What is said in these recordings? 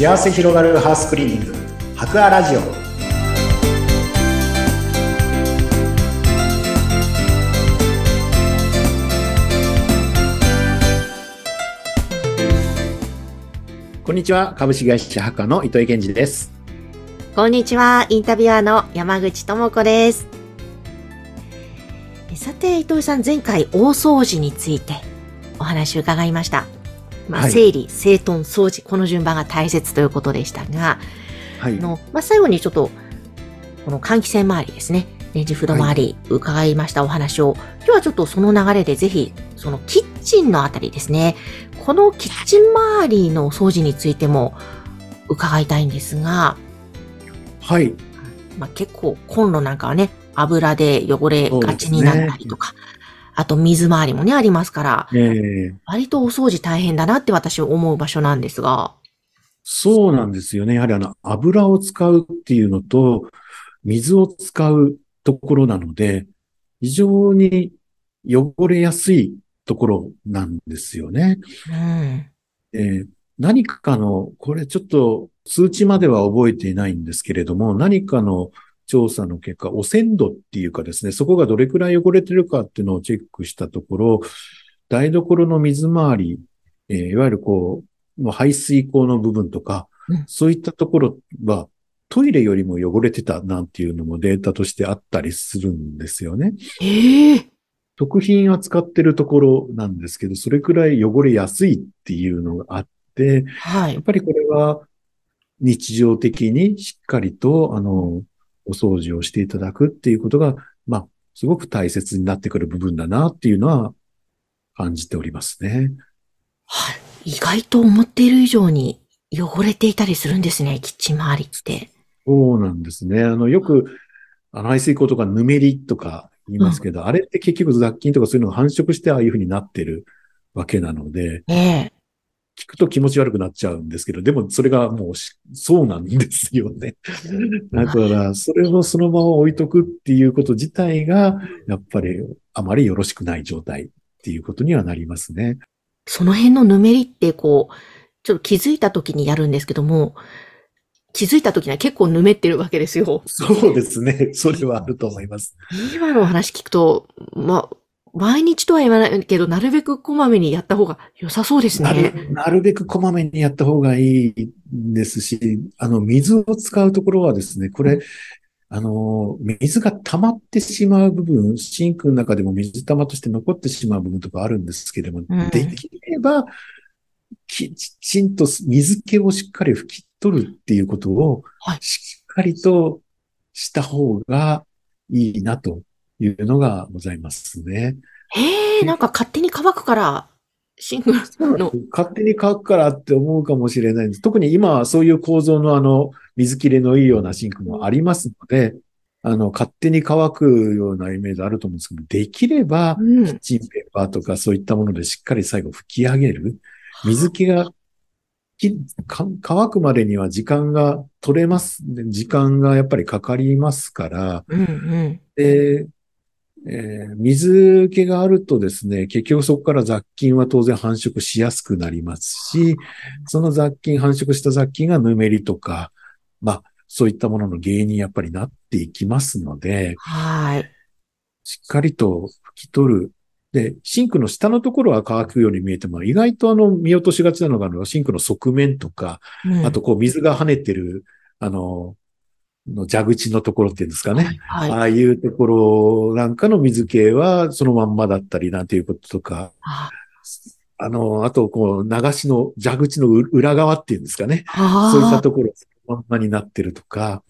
幸せ広がるハウスクリーニング。博アラジオ。こんにちは。株式会社博の糸井健二です。こんにちは。インタビュアーの山口智子です。さて糸井さん前回大掃除についてお話を伺いました。まあ、はい、整理、整頓、掃除、この順番が大切ということでしたが、はい、のまあ、最後にちょっと、この換気扇周りですね、レンジフード周り、伺いましたお話を、今日はちょっとその流れでぜひ、そのキッチンのあたりですね、このキッチン周りの掃除についても伺いたいんですが、はい。まあ、結構コンロなんかはね、油で汚れがちになったりとか、あと水回りもね、ありますから、えー、割とお掃除大変だなって私思う場所なんですが。そうなんですよね。やはりあの、油を使うっていうのと、水を使うところなので、非常に汚れやすいところなんですよね。うんえー、何かの、これちょっと数値までは覚えていないんですけれども、何かの調査の結果、汚染度っていうかですね、そこがどれくらい汚れてるかっていうのをチェックしたところ、台所の水回り、えー、いわゆるこう、排水口の部分とか、うん、そういったところは、トイレよりも汚れてたなんていうのもデータとしてあったりするんですよね。ええ。ー、食品扱ってるところなんですけど、それくらい汚れやすいっていうのがあって、はい、やっぱりこれは日常的にしっかりと、あの、お掃除をしていただくっていうことが、まあ、すごく大切になってくる部分だなっていうのは感じておりますね。はい。意外と思っている以上に汚れていたりするんですね、キッチン周りって。そうなんですね。あの、よく、あの、排水口とかぬめりとか言いますけど、うん、あれって結局雑菌とかそういうのが繁殖してああいうふうになってるわけなので、ええ聞くと気持ち悪くなっちゃうんですけど、でもそれがもうそうなんですよね。だから、それをそのまま置いとくっていうこと自体が、やっぱりあまりよろしくない状態っていうことにはなりますね。その辺のぬめりってこう、ちょっと気づいた時にやるんですけども、気づいた時には結構ぬめってるわけですよ。そうですね。それはあると思います。今のお話聞くと、まあ、毎日とは言わないけど、なるべくこまめにやった方が良さそうですね。なるなるべくこまめにやった方がいいですし、あの、水を使うところはですね、これ、あの、水が溜まってしまう部分、シンクの中でも水玉として残ってしまう部分とかあるんですけれども、うん、できれば、きちんと水気をしっかり拭き取るっていうことを、しっかりとした方がいいなというのがございますね。へえ、なんか勝手に乾くから、シングルの。勝手に乾くからって思うかもしれないんです。特に今はそういう構造のあの、水切れのいいようなシンクもありますので、あの、勝手に乾くようなイメージあると思うんですけど、できれば、キッチンペーパーとかそういったものでしっかり最後拭き上げる。水気が乾くまでには時間が取れます。時間がやっぱりかかりますから、うんうん、でえー、水気があるとですね、結局そこから雑菌は当然繁殖しやすくなりますし、その雑菌、繁殖した雑菌がぬめりとか、まあ、そういったものの原因にやっぱりなっていきますので、はい。しっかりと拭き取る。で、シンクの下のところは乾くように見えても、意外とあの、見落としがちなのが、あの、シンクの側面とか、うん、あとこう、水が跳ねてる、あの、の蛇口のところっていうんですかね。はい、ああいうところなんかの水系はそのまんまだったりなんていうこととか、あの、あと、こう、流しの蛇口の裏側っていうんですかね。そういったところ、そのまんまになってるとか、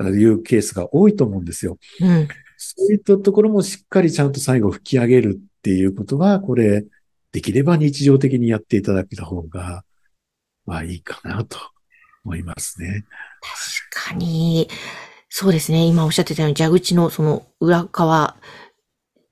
いうケースが多いと思うんですよ。うん、そういったところもしっかりちゃんと最後吹き上げるっていうことは、これ、できれば日常的にやっていただけた方が、まあいいかなと思いますね。確かに、そうですね。今おっしゃってたように蛇口のその裏側、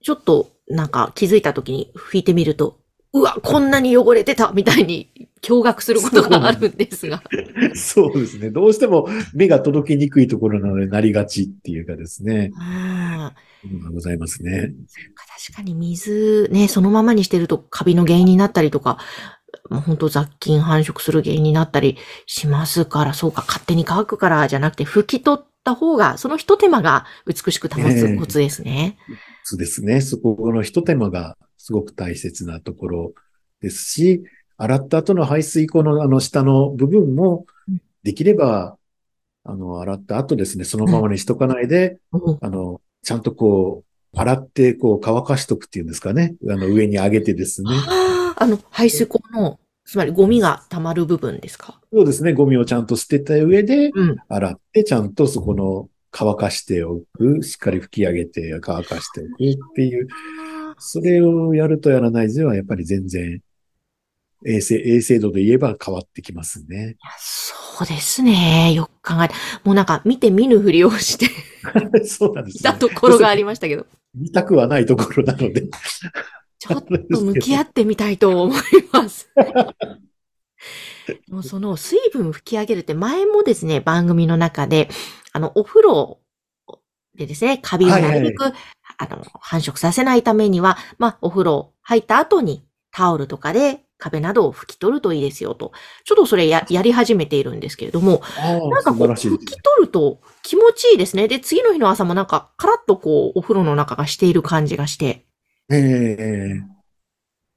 ちょっとなんか気づいた時に拭いてみると、うわ、こんなに汚れてたみたいに驚愕することがあるんですが。そうですね。どうしても目が届きにくいところなのでなりがちっていうかですね。ああ。ございますね。確かに水ね、そのままにしてるとカビの原因になったりとか、本当雑菌繁殖する原因になったりしますから、そうか、勝手に乾くからじゃなくて、拭き取った方が、その一手間が美しく保つコツですね。えー、そうですね。そこの一手間がすごく大切なところですし、洗った後の排水口のあの下の部分も、できれば、あの、洗った後ですね、そのままにしとかないで、うん、あの、ちゃんとこう、洗って、こう、乾かしとくっていうんですかね。あの、上に上げてですね。あの、排水口の、つまりゴミが溜まる部分ですか？そうですね。ゴミをちゃんと捨てた上で、洗って、ちゃんとそこの乾かしておく、しっかり拭き上げて乾かしておくっていう、それをやるとやらないでは、やっぱり全然衛生、衛生度で言えば変わってきますね。そうですね。よく考えて。もうなんか見て見ぬふりをして そうなんです、ね。たところがありましたけど。見たくはないところなのでちょっと向き合ってみたいと思います。もうその水分吹き上げるって前もですね、番組の中で、あの、お風呂でですね、カビをなるべく、はいはい、あの、繁殖させないためには、まあ、お風呂入った後にタオルとかで壁などを拭き取るといいですよと。ちょっとそれや やり始めているんですけれども、なんかこう、拭き取ると気持ちいいですね。で、次の日の朝もなんか、カラッとこう、お風呂の中がしている感じがして。ええー、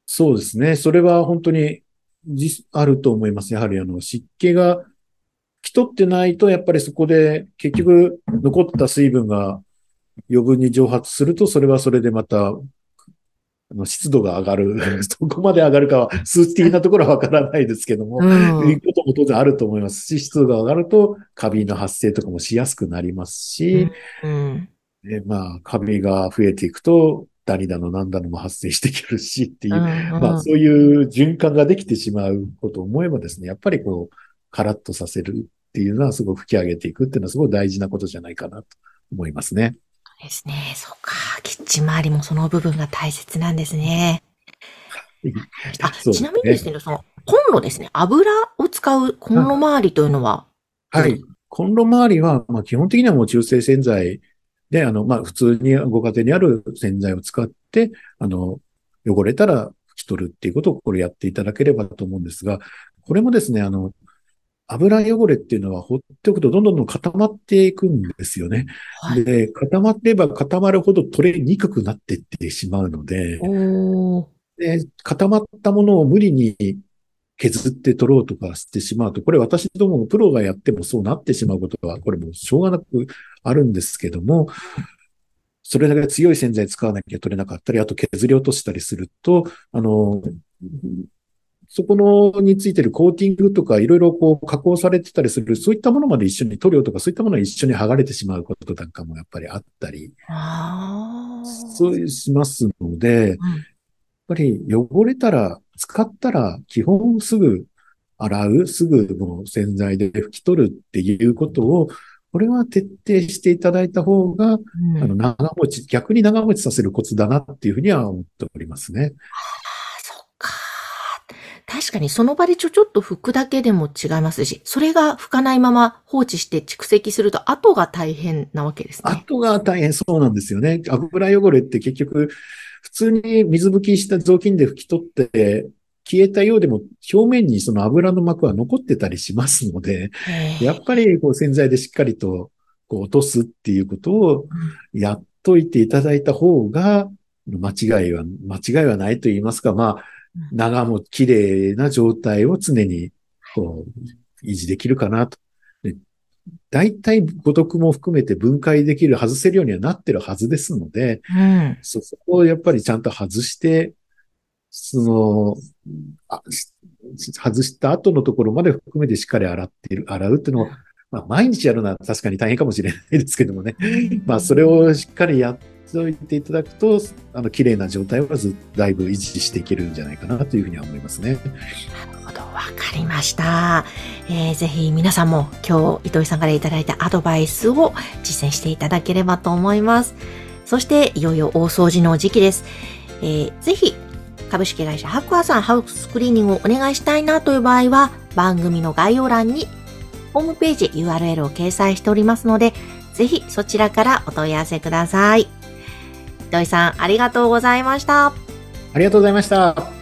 そうですね。それは本当に、あると思います。やはりあの、湿気が拭き取ってないと、やっぱりそこで結局残った水分が余分に蒸発すると、それはそれでまたあの湿度が上がる、どこまで上がるかは数値的なところはわからないですけども、うん、いうことも当然あると思いますし、湿度が上がるとカビの発生とかもしやすくなりますし、うん、でまあ、カビが増えていくと、ダニだのなんだのも発生してくるしっていう、うんうん、まあそういう循環ができてしまうことを思えばですね、やっぱりこう、カラッとさせるっていうのはすごく吹き上げていくっていうのはすごい大事なことじゃないかなと思いますね。ですね。そっか。キッチン周りもその部分が大切なんですね。あ、ちなみにですね、そのコンロですね。油を使うコンロ周りというのははい。コンロ周りは、まあ基本的にはもう中性洗剤で、あの、まあ普通にご家庭にある洗剤を使って、あの、汚れたら拭き取るっていうことをこれやっていただければと思うんですが、これもですね、あの、油汚れっていうのは放っておくとどんどんどん固まっていくんですよね。はい、で、固まれば固まるほど取れにくくなっていってしまうので、で固まったものを無理に削って取ろうとかしてしまうと、これ私どもプロがやってもそうなってしまうことは、これもうしょうがなくあるんですけども、それだけ強い洗剤使わなきゃ取れなかったり、あと削り落としたりすると、あの、そこのについてるコーティングとかいろいろこう加工されてたりする、そういったものまで一緒に塗料とかそういったものが一緒に剥がれてしまうことなんかもやっぱりあったり、そうしますので、うん、やっぱり汚れたら、使ったら基本すぐ洗う、すぐもう洗剤で拭き取るっていうことを、これは徹底していただいた方が、うん、あの、長持ち、逆に長持ちさせるコツだなっていうふうには思っておりますね。確かにその場でちょちょっと拭くだけでも違いますし、それが拭かないまま放置して蓄積すると後が大変なわけですね。後が大変そうなんですよね。油汚れって結局、普通に水拭きした雑巾で拭き取って消えたようでも表面にその油の膜は残ってたりしますので、やっぱりこう洗剤でしっかりとこう落とすっていうことをやっといていただいた方が、間違いは、間違いはないと言いますか、まあ、長も綺麗な状態を常にこう維持できるかなと。大体五徳も含めて分解できる、外せるようにはなってるはずですので、うん、そこをやっぱりちゃんと外して、その、外した後のところまで含めてしっかり洗っている、洗うっていうのを、まあ、毎日やるのは確かに大変かもしれないですけどもね。まあ、それをしっかりやっおいていただくと、あの、綺麗な状態はずだいぶ維持していけるんじゃないかなというふうには思いますね。なるほど、わかりました。えー、ぜひ皆さんも今日、糸井さんからいただいたアドバイスを実践していただければと思います。そして、いよいよ大掃除の時期です。えー、ぜひ、株式会社ハクアさんハウスクリーニングをお願いしたいなという場合は、番組の概要欄にホームページ URL を掲載しておりますので、ぜひそちらからお問い合わせください。土井さん、ありがとうございました。ありがとうございました。